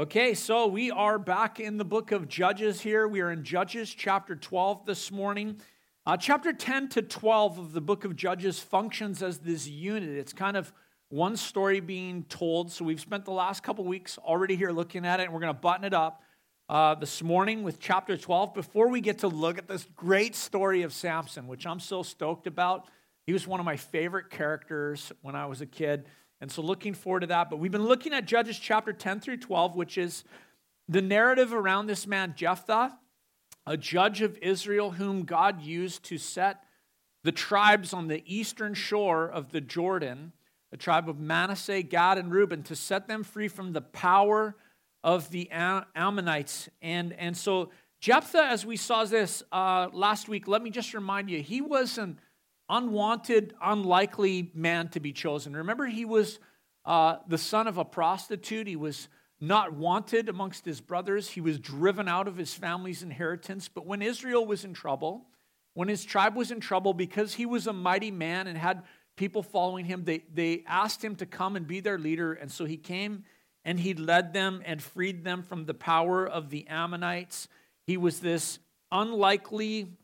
Okay, so we are back in the book of Judges here. We are in Judges chapter 12 this morning. Uh, chapter 10 to 12 of the book of Judges functions as this unit. It's kind of one story being told. So we've spent the last couple weeks already here looking at it, and we're going to button it up uh, this morning with chapter 12 before we get to look at this great story of Samson, which I'm so stoked about. He was one of my favorite characters when I was a kid. And so looking forward to that. But we've been looking at Judges chapter 10 through 12, which is the narrative around this man, Jephthah, a judge of Israel whom God used to set the tribes on the eastern shore of the Jordan, the tribe of Manasseh, Gad, and Reuben, to set them free from the power of the Ammonites. And, and so Jephthah, as we saw this uh, last week, let me just remind you, he was an unwanted, unlikely man to be chosen. Remember, he was uh, the son of a prostitute. He was not wanted amongst his brothers. He was driven out of his family's inheritance. But when Israel was in trouble, when his tribe was in trouble, because he was a mighty man and had people following him, they, they asked him to come and be their leader. And so he came and he led them and freed them from the power of the Ammonites. He was this unlikely,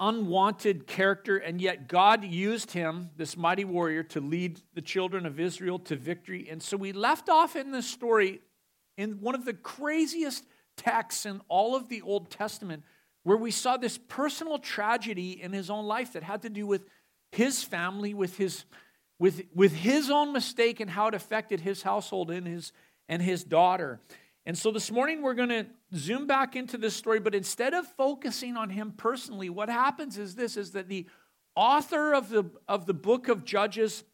unwanted character, and yet God used him, this mighty warrior, to lead the children of Israel to victory. And so we left off in this story in one of the craziest texts in all of the Old Testament, where we saw this personal tragedy in his own life that had to do with his family, with his, with, with his own mistake and how it affected his household and his, and his daughter. And so this morning we're going to zoom back into this story, but instead of focusing on him personally, what happens is this is that the author of the, of the book of Judges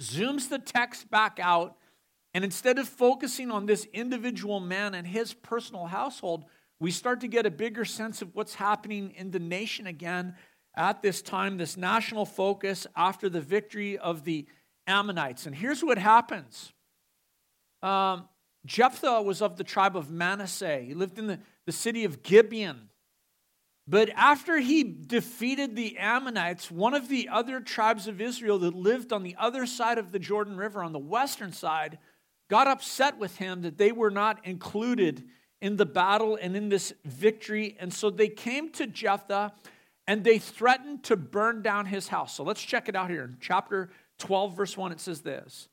zooms the text back out, and instead of focusing on this individual man and his personal household, we start to get a bigger sense of what's happening in the nation again at this time, this national focus after the victory of the Ammonites. And here's what happens. Um, Jephthah was of the tribe of Manasseh. He lived in the, the city of Gibeon. But after he defeated the Ammonites, one of the other tribes of Israel that lived on the other side of the Jordan River, on the western side, got upset with him that they were not included in the battle and in this victory. And so they came to Jephthah and they threatened to burn down his house. So let's check it out here. In chapter 12, verse 1, it says this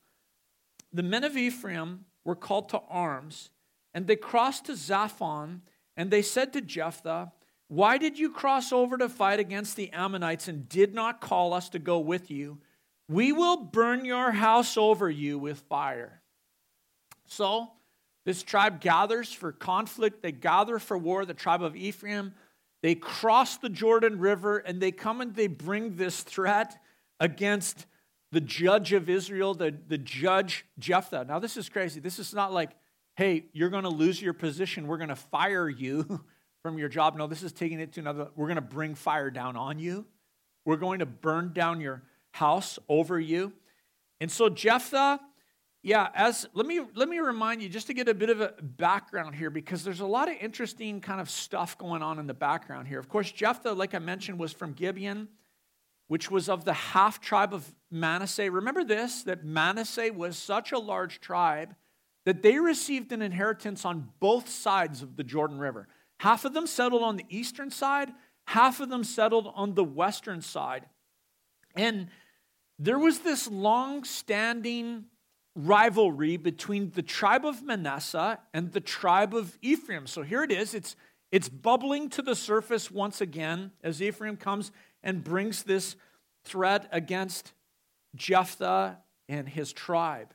The men of Ephraim were called to arms, and they crossed to Zaphon, and they said to Jephthah, Why did you cross over to fight against the Ammonites and did not call us to go with you? We will burn your house over you with fire. So, this tribe gathers for conflict, they gather for war, the tribe of Ephraim. They cross the Jordan River and they come and they bring this threat against the judge of Israel, the, the judge Jephthah. Now, this is crazy. This is not like, hey, you're going to lose your position. We're going to fire you from your job. No, this is taking it to another. We're going to bring fire down on you. We're going to burn down your house over you. And so Jephthah, yeah, as let me let me remind you just to get a bit of a background here because there's a lot of interesting kind of stuff going on in the background here. Of course, Jephthah, like I mentioned, was from Gibeon which was of the half tribe of Manasseh. Remember this that Manasseh was such a large tribe that they received an inheritance on both sides of the Jordan River. Half of them settled on the eastern side, half of them settled on the western side. And there was this long standing rivalry between the tribe of Manasseh and the tribe of Ephraim. So here it is. It's, it's bubbling to the surface once again as Ephraim comes and brings this threat against Jephthah and his tribe.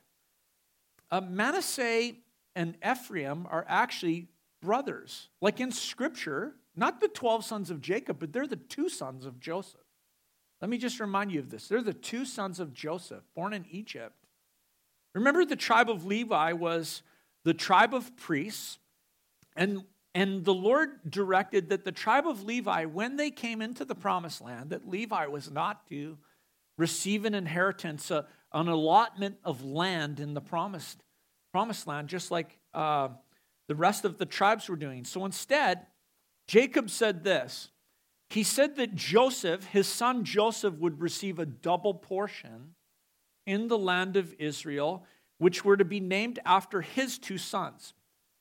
Uh, Manasseh and Ephraim are actually brothers. Like in Scripture, not the 12 sons of Jacob, but they're the two sons of Joseph. Let me just remind you of this. They're the two sons of Joseph, born in Egypt. Remember, the tribe of Levi was the tribe of priests, and and the Lord directed that the tribe of Levi, when they came into the promised land, that Levi was not to receive an inheritance, a, an allotment of land in the promised, promised land, just like uh, the rest of the tribes were doing. So instead, Jacob said this He said that Joseph, his son Joseph, would receive a double portion in the land of Israel which were to be named after his two sons,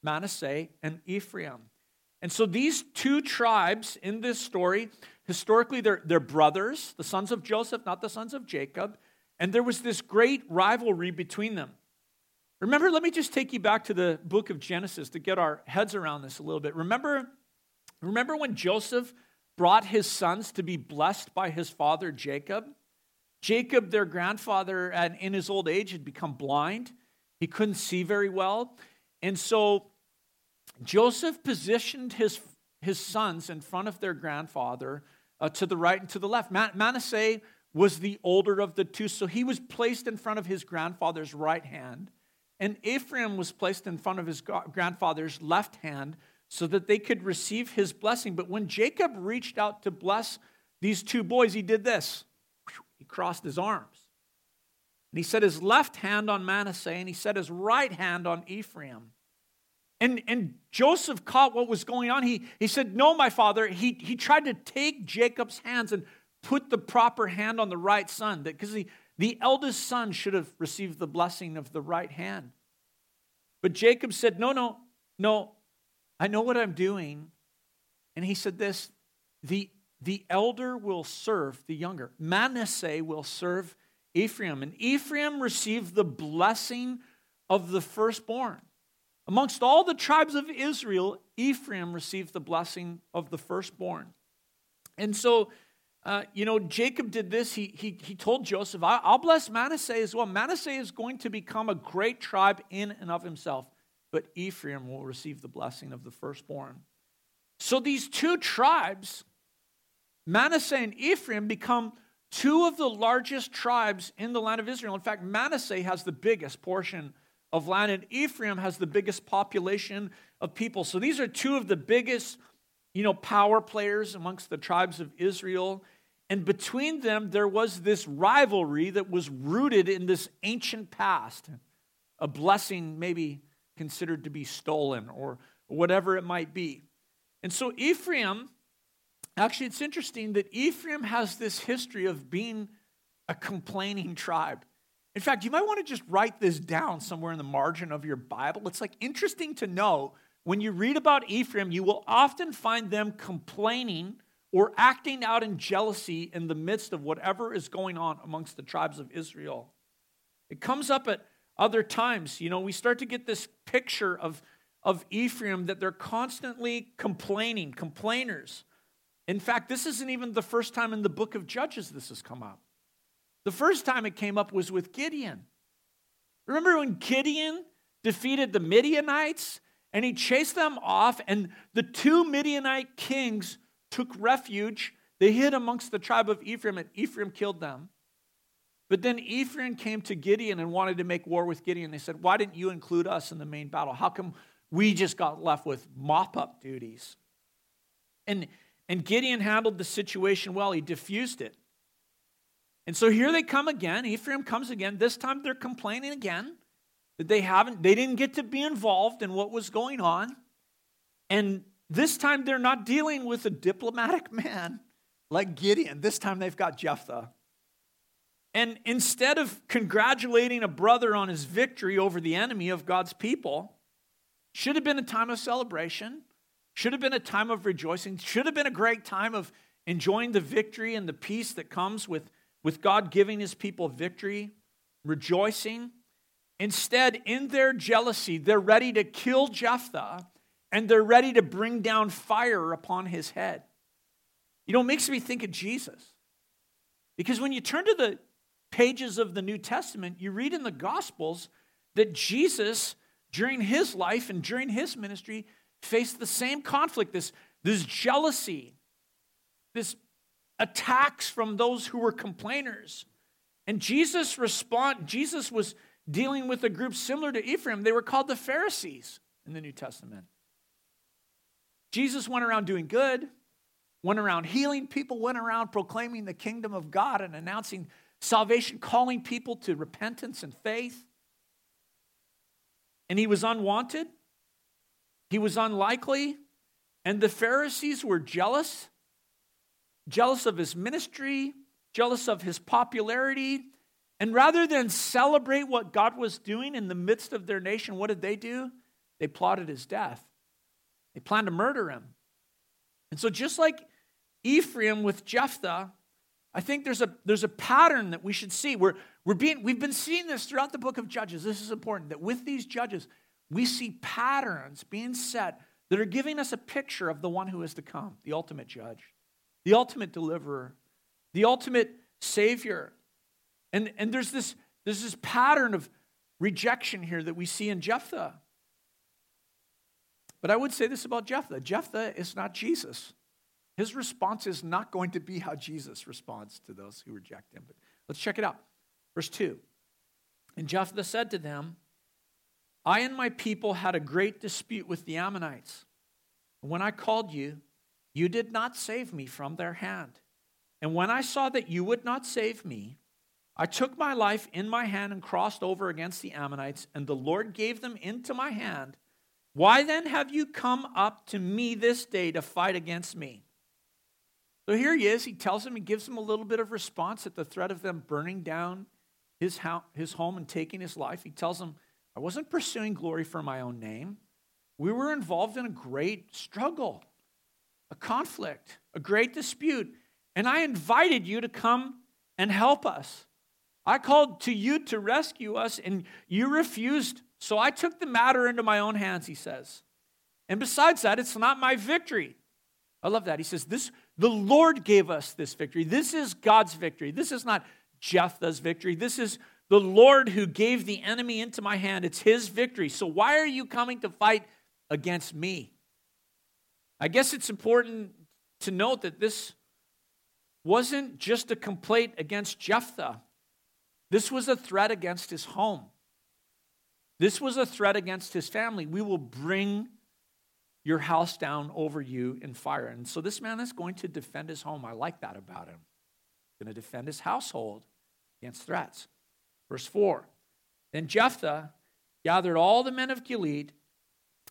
Manasseh and Ephraim. And so these two tribes in this story, historically, they're, they're brothers, the sons of Joseph, not the sons of Jacob. And there was this great rivalry between them. Remember, let me just take you back to the book of Genesis to get our heads around this a little bit. Remember, remember when Joseph brought his sons to be blessed by his father Jacob? Jacob, their grandfather, and in his old age, had become blind. He couldn't see very well. And so Joseph positioned his, his sons in front of their grandfather uh, to the right and to the left. Manasseh was the older of the two, so he was placed in front of his grandfather's right hand. And Ephraim was placed in front of his grandfather's left hand so that they could receive his blessing. But when Jacob reached out to bless these two boys, he did this he crossed his arms. And he set his left hand on Manasseh and he set his right hand on Ephraim. And, and Joseph caught what was going on. He, he said, No, my father. He, he tried to take Jacob's hands and put the proper hand on the right son, because the, the eldest son should have received the blessing of the right hand. But Jacob said, No, no, no, I know what I'm doing. And he said this the, the elder will serve the younger. Manasseh will serve Ephraim. And Ephraim received the blessing of the firstborn. Amongst all the tribes of Israel, Ephraim received the blessing of the firstborn. And so, uh, you know, Jacob did this. He, he, he told Joseph, I'll bless Manasseh as well. Manasseh is going to become a great tribe in and of himself, but Ephraim will receive the blessing of the firstborn. So these two tribes, Manasseh and Ephraim, become two of the largest tribes in the land of Israel. In fact, Manasseh has the biggest portion of land, and Ephraim has the biggest population of people. So these are two of the biggest, you know, power players amongst the tribes of Israel. And between them, there was this rivalry that was rooted in this ancient past, a blessing maybe considered to be stolen or whatever it might be. And so Ephraim, actually, it's interesting that Ephraim has this history of being a complaining tribe. In fact, you might want to just write this down somewhere in the margin of your Bible. It's like interesting to know when you read about Ephraim, you will often find them complaining or acting out in jealousy in the midst of whatever is going on amongst the tribes of Israel. It comes up at other times. You know, we start to get this picture of, of Ephraim that they're constantly complaining, complainers. In fact, this isn't even the first time in the book of Judges this has come up. The first time it came up was with Gideon. Remember when Gideon defeated the Midianites and he chased them off, and the two Midianite kings took refuge. They hid amongst the tribe of Ephraim, and Ephraim killed them. But then Ephraim came to Gideon and wanted to make war with Gideon. They said, Why didn't you include us in the main battle? How come we just got left with mop up duties? And, and Gideon handled the situation well, he diffused it. And so here they come again. Ephraim comes again. This time they're complaining again that they haven't, they didn't get to be involved in what was going on. And this time they're not dealing with a diplomatic man like Gideon. This time they've got Jephthah. And instead of congratulating a brother on his victory over the enemy of God's people, should have been a time of celebration, should have been a time of rejoicing, should have been a great time of enjoying the victory and the peace that comes with with God giving his people victory, rejoicing. Instead, in their jealousy, they're ready to kill Jephthah and they're ready to bring down fire upon his head. You know, it makes me think of Jesus. Because when you turn to the pages of the New Testament, you read in the Gospels that Jesus, during his life and during his ministry, faced the same conflict this, this jealousy, this attacks from those who were complainers. And Jesus respond Jesus was dealing with a group similar to Ephraim. They were called the Pharisees in the New Testament. Jesus went around doing good, went around healing people, went around proclaiming the kingdom of God and announcing salvation, calling people to repentance and faith. And he was unwanted, he was unlikely, and the Pharisees were jealous jealous of his ministry, jealous of his popularity, And rather than celebrate what God was doing in the midst of their nation, what did they do? They plotted his death. They planned to murder him. And so, just like Ephraim with Jephthah, I think there's a, there's a pattern that we should see. We're, we're being, we've been seeing this throughout the book of Judges. This is important that with these judges, we see patterns being set that are giving us a picture of the one who is to come, the ultimate judge, the ultimate deliverer, the ultimate savior. And, and there's, this, there's this pattern of rejection here that we see in Jephthah. But I would say this about Jephthah Jephthah is not Jesus. His response is not going to be how Jesus responds to those who reject him. But let's check it out. Verse 2. And Jephthah said to them, I and my people had a great dispute with the Ammonites. And when I called you, you did not save me from their hand. And when I saw that you would not save me, I took my life in my hand and crossed over against the Ammonites, and the Lord gave them into my hand. Why then have you come up to me this day to fight against me? So here he is. He tells him, he gives him a little bit of response at the threat of them burning down his, house, his home and taking his life. He tells him, I wasn't pursuing glory for my own name. We were involved in a great struggle, a conflict, a great dispute. And I invited you to come and help us. I called to you to rescue us, and you refused. So I took the matter into my own hands, he says. And besides that, it's not my victory. I love that. He says, This the Lord gave us this victory. This is God's victory. This is not Jephthah's victory. This is the Lord who gave the enemy into my hand. It's his victory. So why are you coming to fight against me? I guess it's important to note that this wasn't just a complaint against Jephthah. This was a threat against his home. This was a threat against his family. We will bring your house down over you in fire. And so this man is going to defend his home. I like that about him. He's going to defend his household against threats. Verse 4 Then Jephthah gathered all the men of Gilead,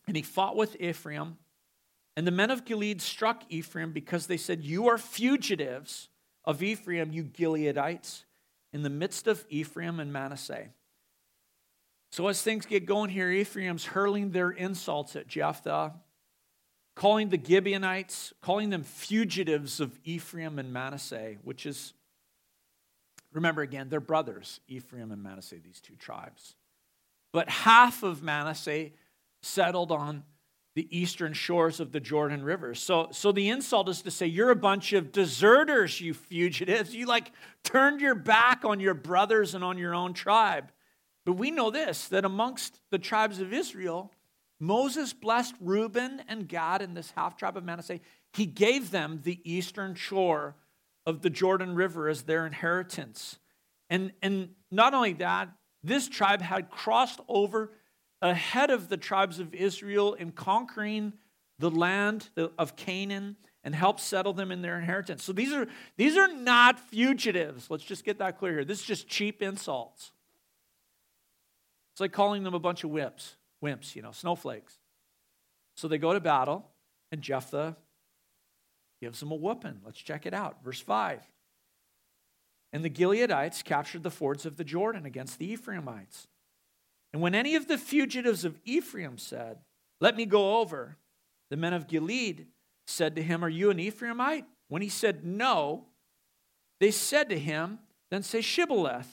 and he fought with Ephraim. And the men of Gilead struck Ephraim because they said, You are fugitives of Ephraim, you Gileadites, in the midst of Ephraim and Manasseh. So as things get going here, Ephraim's hurling their insults at Jephthah, calling the Gibeonites, calling them fugitives of Ephraim and Manasseh, which is Remember again, they're brothers, Ephraim and Manasseh, these two tribes. But half of Manasseh settled on the eastern shores of the Jordan River. So, so the insult is to say, You're a bunch of deserters, you fugitives. You like turned your back on your brothers and on your own tribe. But we know this that amongst the tribes of Israel, Moses blessed Reuben and Gad in this half tribe of Manasseh. He gave them the eastern shore of the Jordan River as their inheritance. And, and not only that, this tribe had crossed over ahead of the tribes of Israel in conquering the land of Canaan and helped settle them in their inheritance. So these are, these are not fugitives. Let's just get that clear here. This is just cheap insults. It's like calling them a bunch of whips, wimps, you know, snowflakes. So they go to battle, and Jephthah gives them a whooping. Let's check it out. Verse 5. And the Gileadites captured the fords of the Jordan against the Ephraimites. And when any of the fugitives of Ephraim said, Let me go over, the men of Gilead said to him, Are you an Ephraimite? When he said no, they said to him, Then say Shibboleth.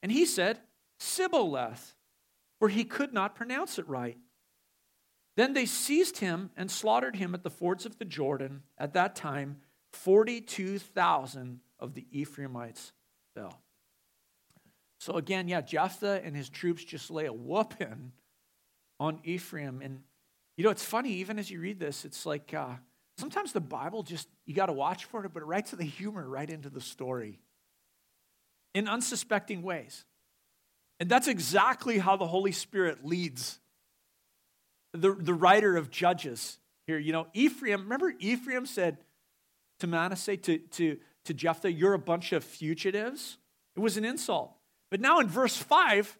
And he said, Sibboleth, for he could not pronounce it right. Then they seized him and slaughtered him at the fords of the Jordan. At that time, 42,000 of the Ephraimites fell. So again, yeah, Jephthah and his troops just lay a whooping on Ephraim. And you know, it's funny, even as you read this, it's like uh, sometimes the Bible just, you got to watch for it, but it writes the humor right into the story in unsuspecting ways. And that's exactly how the Holy Spirit leads the, the writer of Judges here, you know, Ephraim, remember Ephraim said to Manasseh, to, to, to Jephthah, you're a bunch of fugitives? It was an insult. But now in verse 5,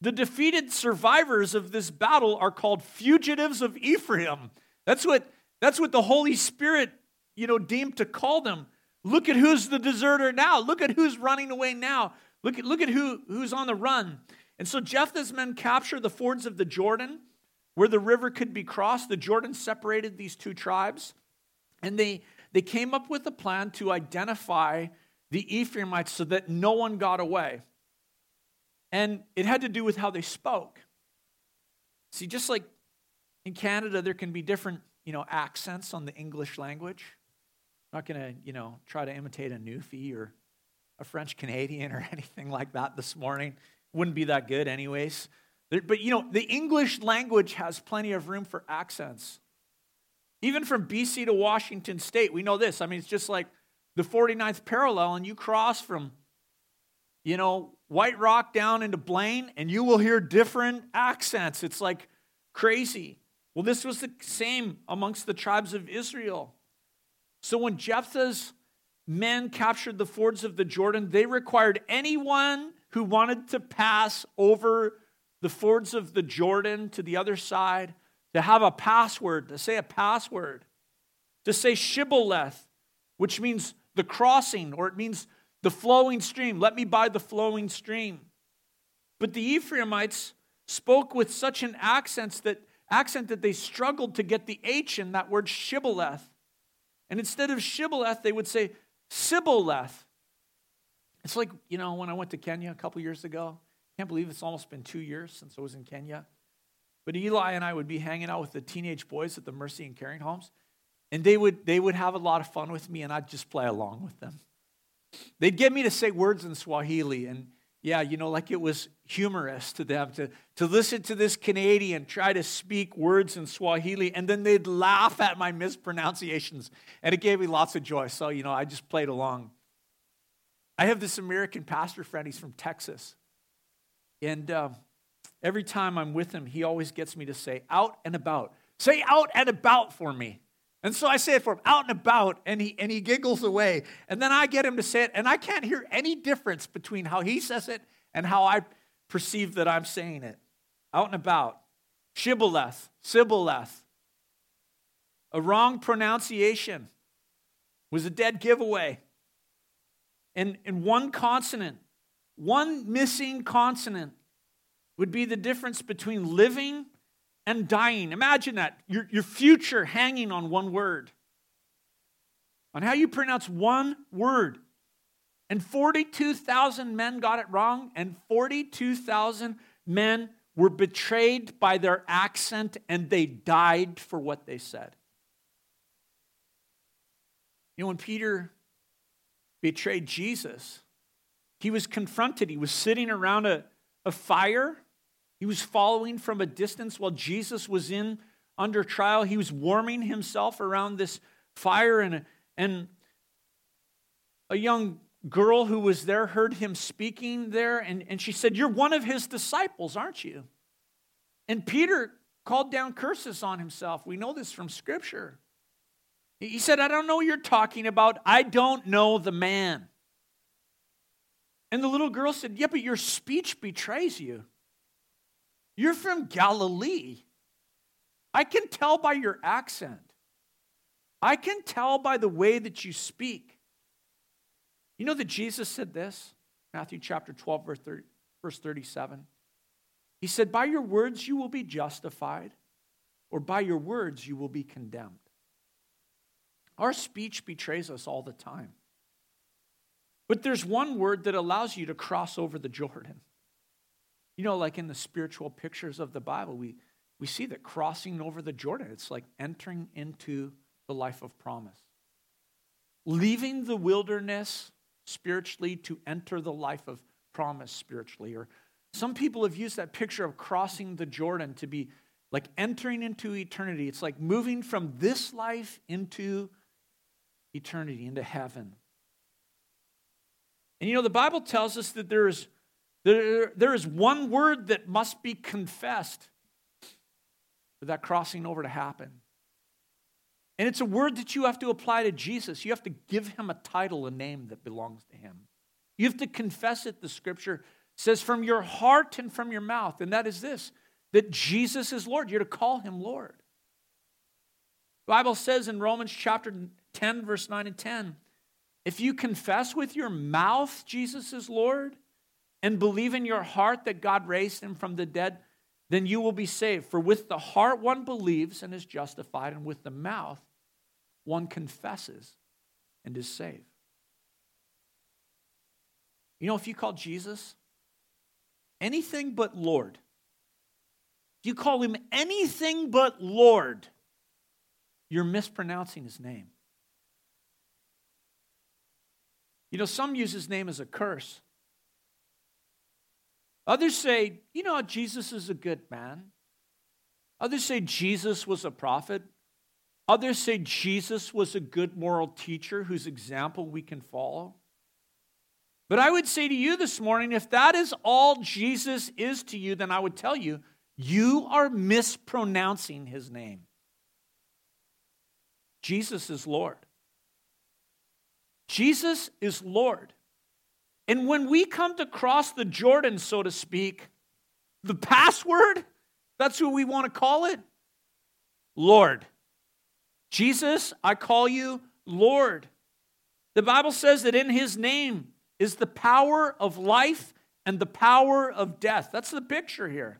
the defeated survivors of this battle are called fugitives of Ephraim. That's what, that's what the Holy Spirit, you know, deemed to call them. Look at who's the deserter now. Look at who's running away now. Look at, look at who, who's on the run. And so Jephthah's men capture the fords of the Jordan where the river could be crossed. The Jordan separated these two tribes. And they, they came up with a plan to identify the Ephraimites so that no one got away. And it had to do with how they spoke. See, just like in Canada, there can be different, you know, accents on the English language. I'm not going to, you know, try to imitate a Newfie or a French Canadian or anything like that this morning. Wouldn't be that good, anyways. But, you know, the English language has plenty of room for accents. Even from BC to Washington State, we know this. I mean, it's just like the 49th parallel, and you cross from, you know, White Rock down into Blaine, and you will hear different accents. It's like crazy. Well, this was the same amongst the tribes of Israel. So when Jephthah's men captured the fords of the Jordan, they required anyone who wanted to pass over the fords of the Jordan to the other side to have a password, to say a password, to say Shibboleth, which means the crossing, or it means the flowing stream. Let me by the flowing stream. But the Ephraimites spoke with such an accent that, accent that they struggled to get the H in that word Shibboleth. And instead of Shibboleth, they would say Sibboleth. It's like, you know, when I went to Kenya a couple years ago, can't believe it's almost been two years since I was in Kenya. But Eli and I would be hanging out with the teenage boys at the Mercy and Caring Homes, and they would, they would have a lot of fun with me, and I'd just play along with them. They'd get me to say words in Swahili, and yeah, you know, like it was humorous to them to, to listen to this Canadian try to speak words in Swahili, and then they'd laugh at my mispronunciations, and it gave me lots of joy. So, you know, I just played along. I have this American pastor friend, he's from Texas. And uh, every time I'm with him, he always gets me to say out and about. Say out and about for me. And so I say it for him, out and about, and he, and he giggles away. And then I get him to say it, and I can't hear any difference between how he says it and how I perceive that I'm saying it. Out and about. Shibboleth, Sibboleth. A wrong pronunciation was a dead giveaway. And, and one consonant, one missing consonant would be the difference between living and dying. Imagine that. Your, your future hanging on one word, on how you pronounce one word. And 42,000 men got it wrong, and 42,000 men were betrayed by their accent, and they died for what they said. You know, when Peter betrayed Jesus, he was confronted. He was sitting around a, a fire he was following from a distance while Jesus was in under trial. He was warming himself around this fire, and, and a young girl who was there heard him speaking there, and, and she said, You're one of his disciples, aren't you? And Peter called down curses on himself. We know this from Scripture. He said, I don't know what you're talking about. I don't know the man. And the little girl said, Yeah, but your speech betrays you. You're from Galilee. I can tell by your accent. I can tell by the way that you speak. You know that Jesus said this? Matthew chapter 12, verse, 30, verse 37. He said, By your words you will be justified, or by your words you will be condemned. Our speech betrays us all the time. But there's one word that allows you to cross over the Jordan. You know, like in the spiritual pictures of the Bible, we, we see that crossing over the Jordan, it's like entering into the life of promise. Leaving the wilderness spiritually to enter the life of promise spiritually. Or some people have used that picture of crossing the Jordan to be like entering into eternity. It's like moving from this life into eternity, into heaven. And you know, the Bible tells us that there is there, there is one word that must be confessed for that crossing over to happen. And it's a word that you have to apply to Jesus. You have to give him a title, a name that belongs to him. You have to confess it, the scripture says, from your heart and from your mouth. And that is this that Jesus is Lord. You're to call him Lord. The Bible says in Romans chapter 10, verse 9 and 10, If you confess with your mouth Jesus is Lord and believe in your heart that God raised him from the dead, then you will be saved. For with the heart one believes and is justified, and with the mouth one confesses and is saved. You know, if you call Jesus anything but Lord, you call him anything but Lord, you're mispronouncing his name. You know, some use his name as a curse. Others say, you know, Jesus is a good man. Others say Jesus was a prophet. Others say Jesus was a good moral teacher whose example we can follow. But I would say to you this morning if that is all Jesus is to you, then I would tell you, you are mispronouncing his name. Jesus is Lord. Jesus is Lord. And when we come to cross the Jordan, so to speak, the password, that's what we want to call it Lord. Jesus, I call you Lord. The Bible says that in his name is the power of life and the power of death. That's the picture here.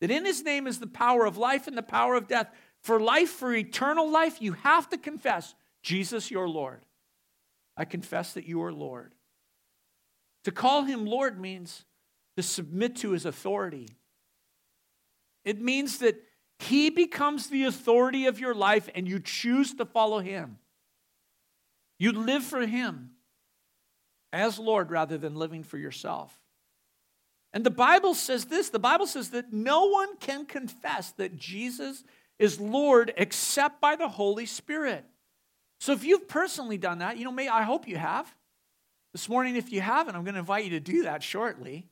That in his name is the power of life and the power of death. For life, for eternal life, you have to confess Jesus, your Lord. I confess that you are Lord. To call him Lord means to submit to his authority. It means that he becomes the authority of your life and you choose to follow him. You live for him as Lord rather than living for yourself. And the Bible says this the Bible says that no one can confess that Jesus is Lord except by the Holy Spirit. So if you've personally done that, you know, may I hope you have. This morning, if you haven't, I'm going to invite you to do that shortly.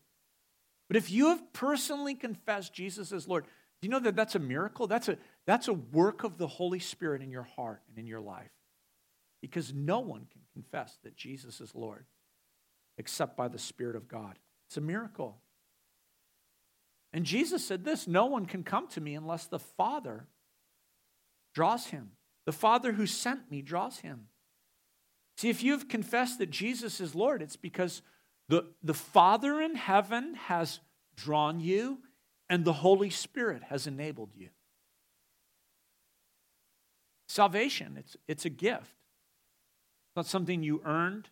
But if you have personally confessed Jesus as Lord, do you know that that's a miracle? That's a, that's a work of the Holy Spirit in your heart and in your life. Because no one can confess that Jesus is Lord except by the Spirit of God. It's a miracle. And Jesus said this No one can come to me unless the Father draws him. The Father who sent me draws him. See, if you've confessed that Jesus is Lord, it's because the, the Father in heaven has drawn you and the Holy Spirit has enabled you. Salvation, it's, it's a gift. It's not something you earned,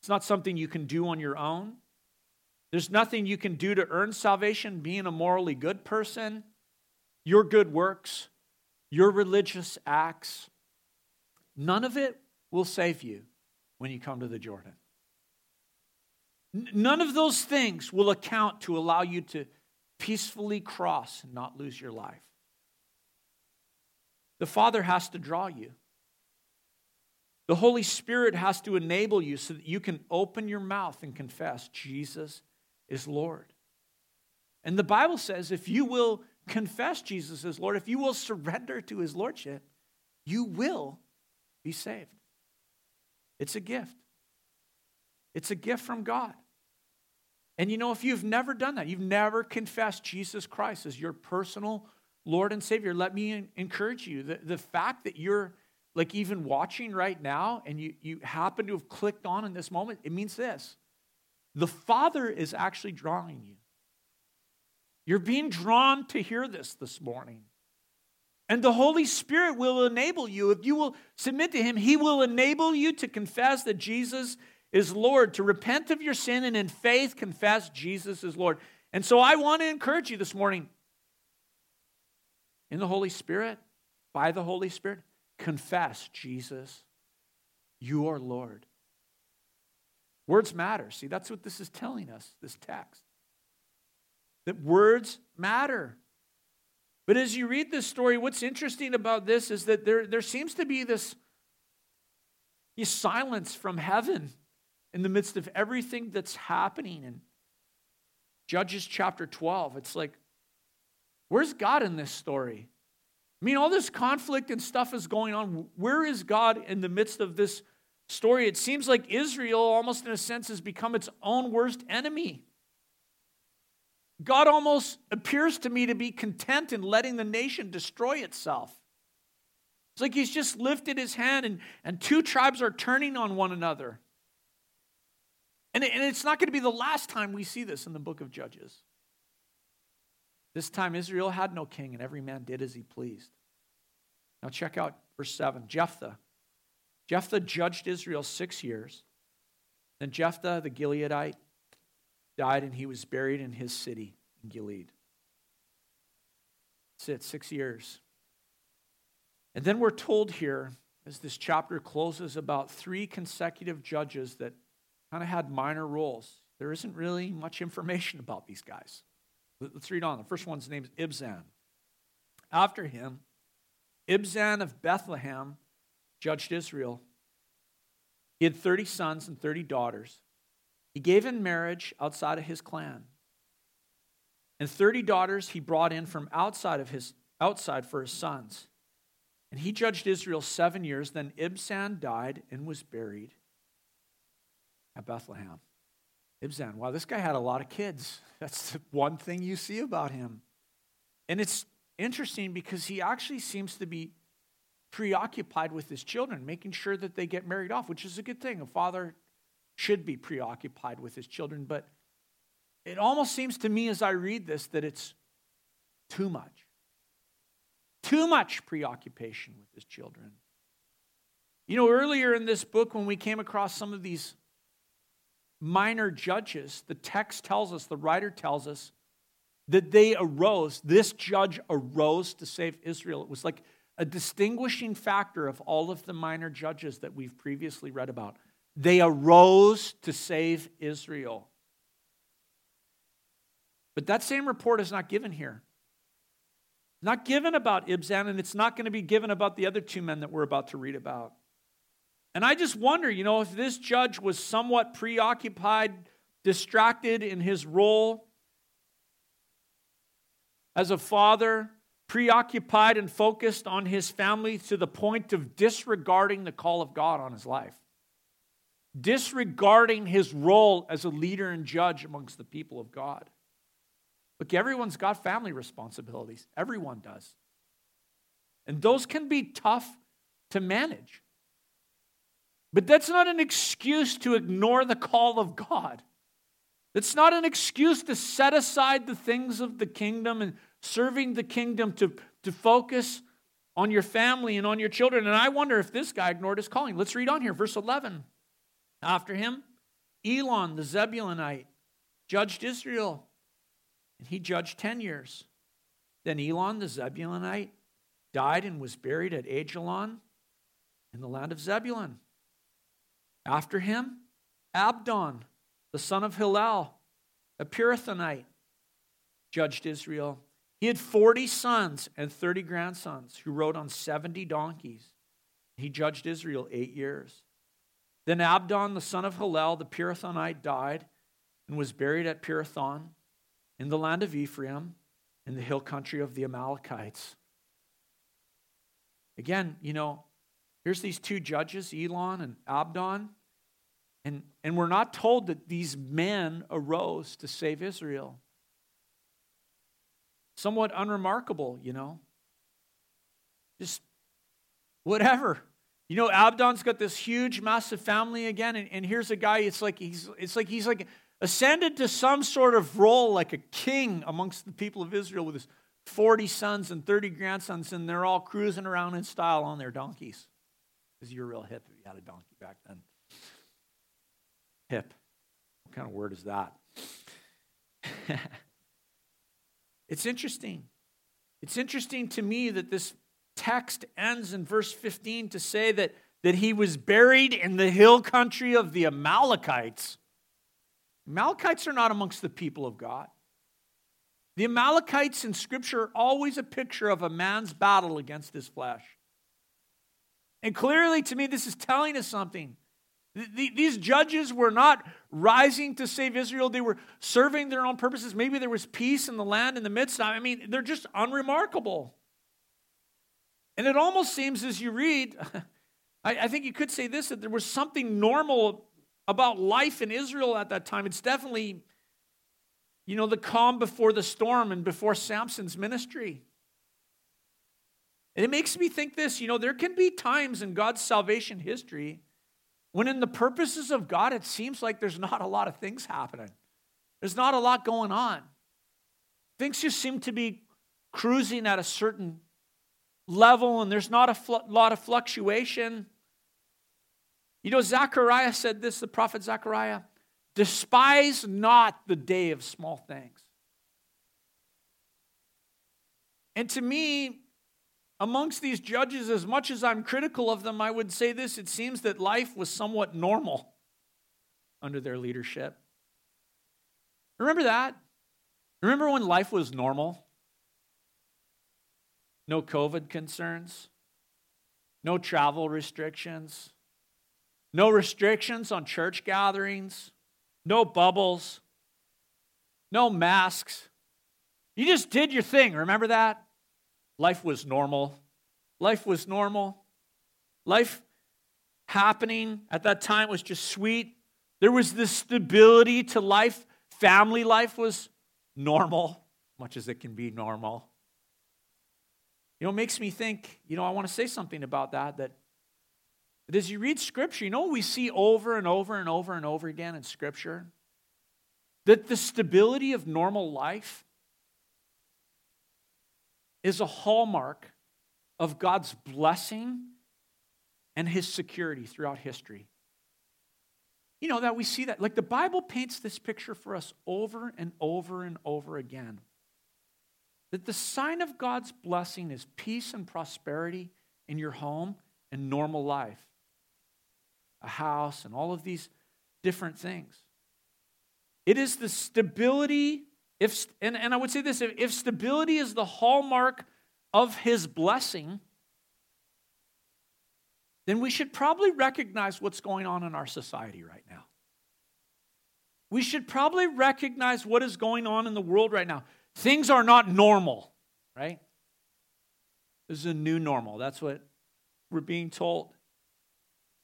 it's not something you can do on your own. There's nothing you can do to earn salvation, being a morally good person, your good works, your religious acts. None of it will save you when you come to the Jordan. None of those things will account to allow you to peacefully cross and not lose your life. The Father has to draw you. The Holy Spirit has to enable you so that you can open your mouth and confess Jesus is Lord. And the Bible says if you will confess Jesus as Lord, if you will surrender to his Lordship, you will be saved. It's a gift. It's a gift from God. And you know, if you've never done that, you've never confessed Jesus Christ as your personal Lord and Savior, let me encourage you. The, the fact that you're like even watching right now and you, you happen to have clicked on in this moment, it means this the Father is actually drawing you. You're being drawn to hear this this morning. And the Holy Spirit will enable you. If you will submit to Him, He will enable you to confess that Jesus is Lord, to repent of your sin and in faith confess Jesus is Lord. And so I want to encourage you this morning in the Holy Spirit, by the Holy Spirit, confess Jesus, you are Lord. Words matter. See, that's what this is telling us, this text. That words matter. But as you read this story, what's interesting about this is that there, there seems to be this, this silence from heaven in the midst of everything that's happening. In Judges chapter 12, it's like, where's God in this story? I mean, all this conflict and stuff is going on. Where is God in the midst of this story? It seems like Israel, almost in a sense, has become its own worst enemy. God almost appears to me to be content in letting the nation destroy itself. It's like he's just lifted his hand and, and two tribes are turning on one another. And, it, and it's not going to be the last time we see this in the book of Judges. This time Israel had no king and every man did as he pleased. Now check out verse 7 Jephthah. Jephthah judged Israel six years. Then Jephthah the Gileadite died and he was buried in his city in Gilead. That's it, six years. And then we're told here, as this chapter closes, about three consecutive judges that kind of had minor roles. There isn't really much information about these guys. Let's read on. The first one's name is Ibzan. After him, Ibzan of Bethlehem judged Israel. He had 30 sons and 30 daughters. He gave in marriage outside of his clan. And 30 daughters he brought in from outside of his outside for his sons. And he judged Israel seven years. Then Ibzan died and was buried at Bethlehem. Ibzan, wow, this guy had a lot of kids. That's the one thing you see about him. And it's interesting because he actually seems to be preoccupied with his children, making sure that they get married off, which is a good thing. A father should be preoccupied with his children, but it almost seems to me as I read this that it's too much. Too much preoccupation with his children. You know, earlier in this book, when we came across some of these minor judges, the text tells us, the writer tells us, that they arose, this judge arose to save Israel. It was like a distinguishing factor of all of the minor judges that we've previously read about. They arose to save Israel. But that same report is not given here not given about Ibzan, and it's not going to be given about the other two men that we're about to read about. And I just wonder, you know, if this judge was somewhat preoccupied, distracted in his role as a father, preoccupied and focused on his family to the point of disregarding the call of God on his life, disregarding his role as a leader and judge amongst the people of God. Look, everyone's got family responsibilities. Everyone does. And those can be tough to manage. But that's not an excuse to ignore the call of God. It's not an excuse to set aside the things of the kingdom and serving the kingdom to, to focus on your family and on your children. And I wonder if this guy ignored his calling. Let's read on here, verse 11. After him, Elon the Zebulonite judged Israel and he judged 10 years. Then Elon the Zebulonite died and was buried at Ajalon in the land of Zebulun. After him, Abdon, the son of Hillel, a Pirathonite, judged Israel. He had 40 sons and 30 grandsons who rode on 70 donkeys. He judged Israel eight years. Then Abdon, the son of Hillel, the Pirathonite, died and was buried at Pirathon in the land of Ephraim, in the hill country of the Amalekites. Again, you know, here's these two judges, Elon and Abdon, and, and we're not told that these men arose to save Israel. Somewhat unremarkable, you know. Just whatever. You know, Abdon's got this huge, massive family again, and, and here's a guy, it's like he's it's like he's like ascended to some sort of role like a king amongst the people of Israel with his 40 sons and 30 grandsons, and they're all cruising around in style on their donkeys. Because you're real hip if you had a donkey back then. Hip. What kind of word is that? it's interesting. It's interesting to me that this text ends in verse 15 to say that, that he was buried in the hill country of the Amalekites. Amalekites are not amongst the people of God. The Amalekites in Scripture are always a picture of a man's battle against his flesh. And clearly, to me, this is telling us something. These judges were not rising to save Israel, they were serving their own purposes. Maybe there was peace in the land in the midst. I mean, they're just unremarkable. And it almost seems as you read, I think you could say this that there was something normal about life in Israel at that time. It's definitely, you know, the calm before the storm and before Samson's ministry. And it makes me think this you know, there can be times in God's salvation history when, in the purposes of God, it seems like there's not a lot of things happening, there's not a lot going on. Things just seem to be cruising at a certain level, and there's not a fl- lot of fluctuation. You know, Zechariah said this, the prophet Zechariah despise not the day of small things. And to me, amongst these judges, as much as I'm critical of them, I would say this it seems that life was somewhat normal under their leadership. Remember that? Remember when life was normal? No COVID concerns, no travel restrictions, no restrictions on church gatherings, no bubbles, no masks. You just did your thing. Remember that? Life was normal. Life was normal. Life happening at that time was just sweet. There was this stability to life. Family life was normal, much as it can be normal. You know, it makes me think, you know, I want to say something about that, that as you read Scripture, you know we see over and over and over and over again in Scripture? That the stability of normal life is a hallmark of God's blessing and his security throughout history. You know, that we see that. Like the Bible paints this picture for us over and over and over again. That the sign of God's blessing is peace and prosperity in your home and normal life, a house, and all of these different things. It is the stability if, and, and I would say this if, if stability is the hallmark of his blessing, then we should probably recognize what's going on in our society right now. We should probably recognize what is going on in the world right now. Things are not normal, right? This is a new normal. That's what we're being told.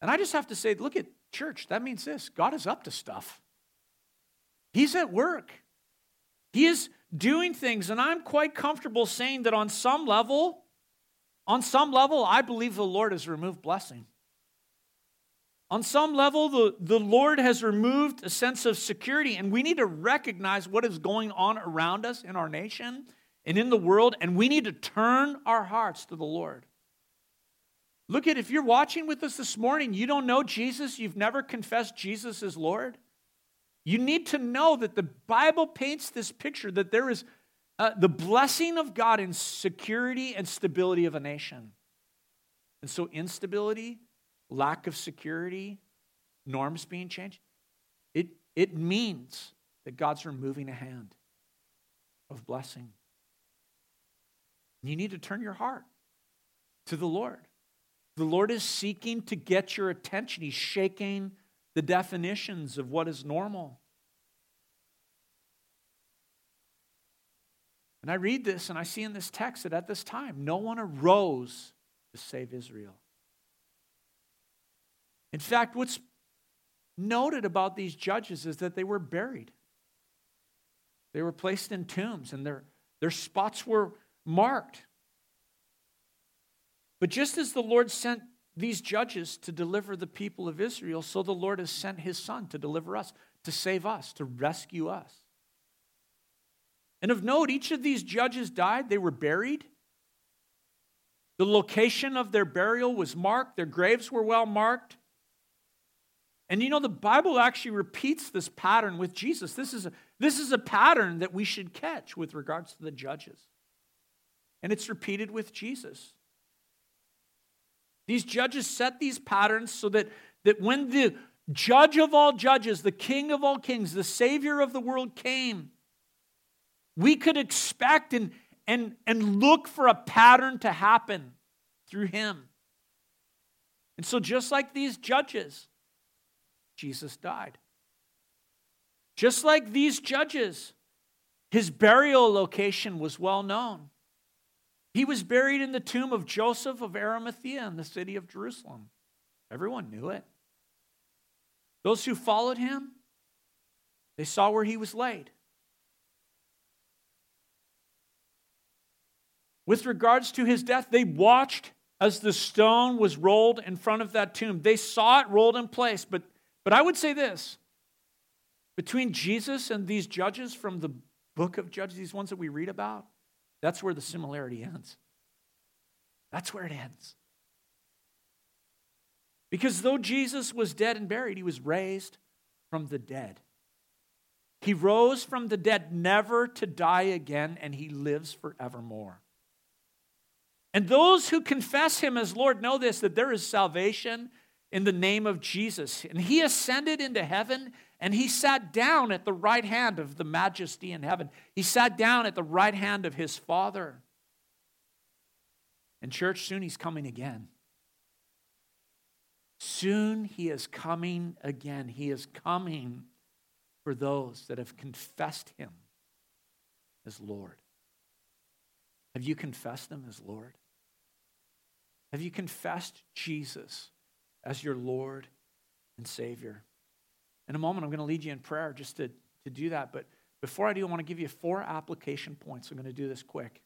And I just have to say, look at church. That means this God is up to stuff, He's at work. He is doing things, and I'm quite comfortable saying that on some level, on some level, I believe the Lord has removed blessing. On some level, the, the Lord has removed a sense of security, and we need to recognize what is going on around us in our nation and in the world, and we need to turn our hearts to the Lord. Look at if you're watching with us this morning, you don't know Jesus, you've never confessed Jesus as Lord. You need to know that the Bible paints this picture that there is uh, the blessing of God in security and stability of a nation. And so, instability, lack of security, norms being changed, it, it means that God's removing a hand of blessing. You need to turn your heart to the Lord. The Lord is seeking to get your attention. He's shaking the definitions of what is normal. And I read this and I see in this text that at this time, no one arose to save Israel. In fact, what's noted about these judges is that they were buried. They were placed in tombs and their, their spots were marked. But just as the Lord sent these judges to deliver the people of Israel, so the Lord has sent his son to deliver us, to save us, to rescue us. And of note, each of these judges died, they were buried. The location of their burial was marked, their graves were well marked. And you know, the Bible actually repeats this pattern with Jesus. This is a, this is a pattern that we should catch with regards to the judges. And it's repeated with Jesus. These judges set these patterns so that, that when the judge of all judges, the king of all kings, the savior of the world came, we could expect and, and, and look for a pattern to happen through him. And so, just like these judges, Jesus died. Just like these judges, his burial location was well known. He was buried in the tomb of Joseph of Arimathea in the city of Jerusalem. Everyone knew it. Those who followed him, they saw where he was laid. with regards to his death, they watched as the stone was rolled in front of that tomb. They saw it rolled in place. But, but I would say this between Jesus and these judges from the book of Judges, these ones that we read about, that's where the similarity ends. That's where it ends. Because though Jesus was dead and buried, he was raised from the dead. He rose from the dead, never to die again, and he lives forevermore. And those who confess him as Lord know this that there is salvation in the name of Jesus. And he ascended into heaven and he sat down at the right hand of the majesty in heaven. He sat down at the right hand of his Father. And, church, soon he's coming again. Soon he is coming again. He is coming for those that have confessed him as Lord. Have you confessed him as Lord? Have you confessed Jesus as your Lord and Savior? In a moment, I'm going to lead you in prayer just to, to do that. But before I do, I want to give you four application points. I'm going to do this quick.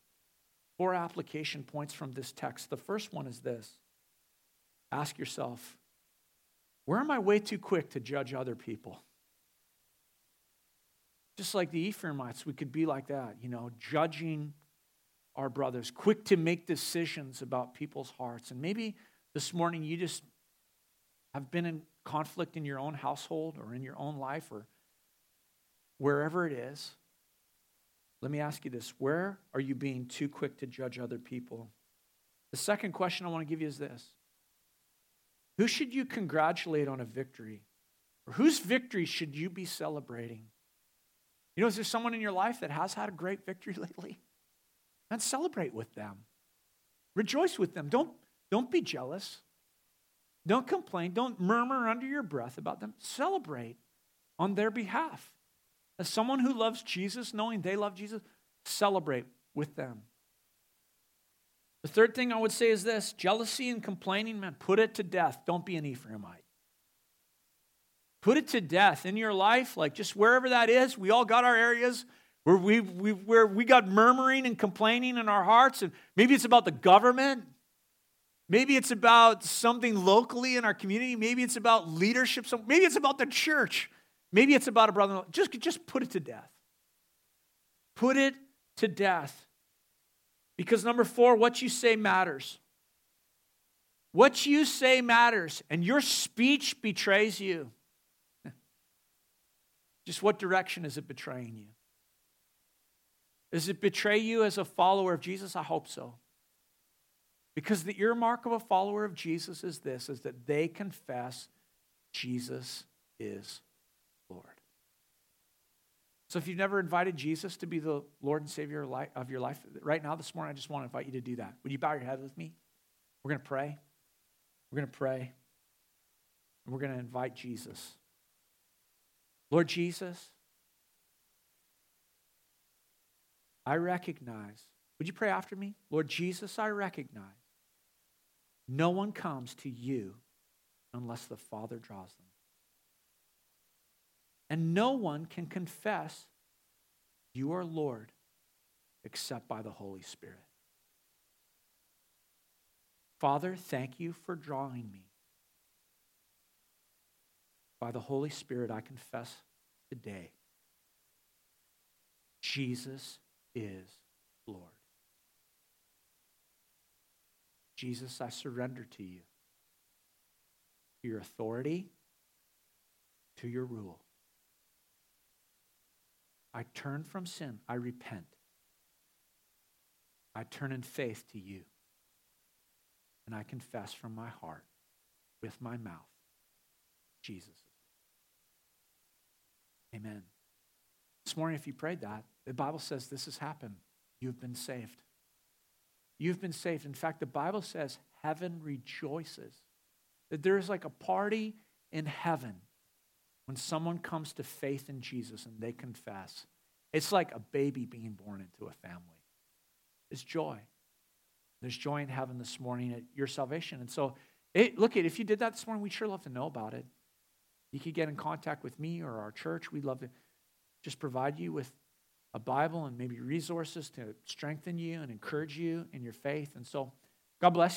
Four application points from this text. The first one is this ask yourself, where am I way too quick to judge other people? Just like the Ephraimites, we could be like that, you know, judging our brothers, quick to make decisions about people's hearts. And maybe this morning you just have been in conflict in your own household or in your own life or wherever it is. Let me ask you this where are you being too quick to judge other people? The second question I want to give you is this Who should you congratulate on a victory? Or whose victory should you be celebrating? You know, is there someone in your life that has had a great victory lately? And celebrate with them. Rejoice with them. Don't, don't be jealous. Don't complain. Don't murmur under your breath about them. Celebrate on their behalf. As someone who loves Jesus, knowing they love Jesus, celebrate with them. The third thing I would say is this jealousy and complaining, man, put it to death. Don't be an Ephraimite. Put it to death in your life, like just wherever that is. We all got our areas where we, we, where we got murmuring and complaining in our hearts. And maybe it's about the government. Maybe it's about something locally in our community. Maybe it's about leadership. Maybe it's about the church. Maybe it's about a brother. Just, just put it to death. Put it to death. Because number four, what you say matters. What you say matters, and your speech betrays you. Just what direction is it betraying you? Does it betray you as a follower of Jesus? I hope so. Because the earmark of a follower of Jesus is this is that they confess Jesus is Lord. So if you've never invited Jesus to be the Lord and Savior of your life, right now this morning I just want to invite you to do that. Would you bow your head with me? We're going to pray. We're going to pray. And we're going to invite Jesus Lord Jesus, I recognize, would you pray after me? Lord Jesus, I recognize no one comes to you unless the Father draws them. And no one can confess you are Lord except by the Holy Spirit. Father, thank you for drawing me. By the Holy Spirit, I confess today Jesus is Lord. Jesus, I surrender to you, to your authority, to your rule. I turn from sin. I repent. I turn in faith to you. And I confess from my heart, with my mouth, Jesus Amen. This morning, if you prayed that, the Bible says this has happened. You've been saved. You've been saved. In fact, the Bible says heaven rejoices. That there is like a party in heaven when someone comes to faith in Jesus and they confess. It's like a baby being born into a family. It's joy. There's joy in heaven this morning at your salvation. And so, it, look at if you did that this morning, we'd sure love to know about it. You could get in contact with me or our church. We'd love to just provide you with a Bible and maybe resources to strengthen you and encourage you in your faith. And so, God bless.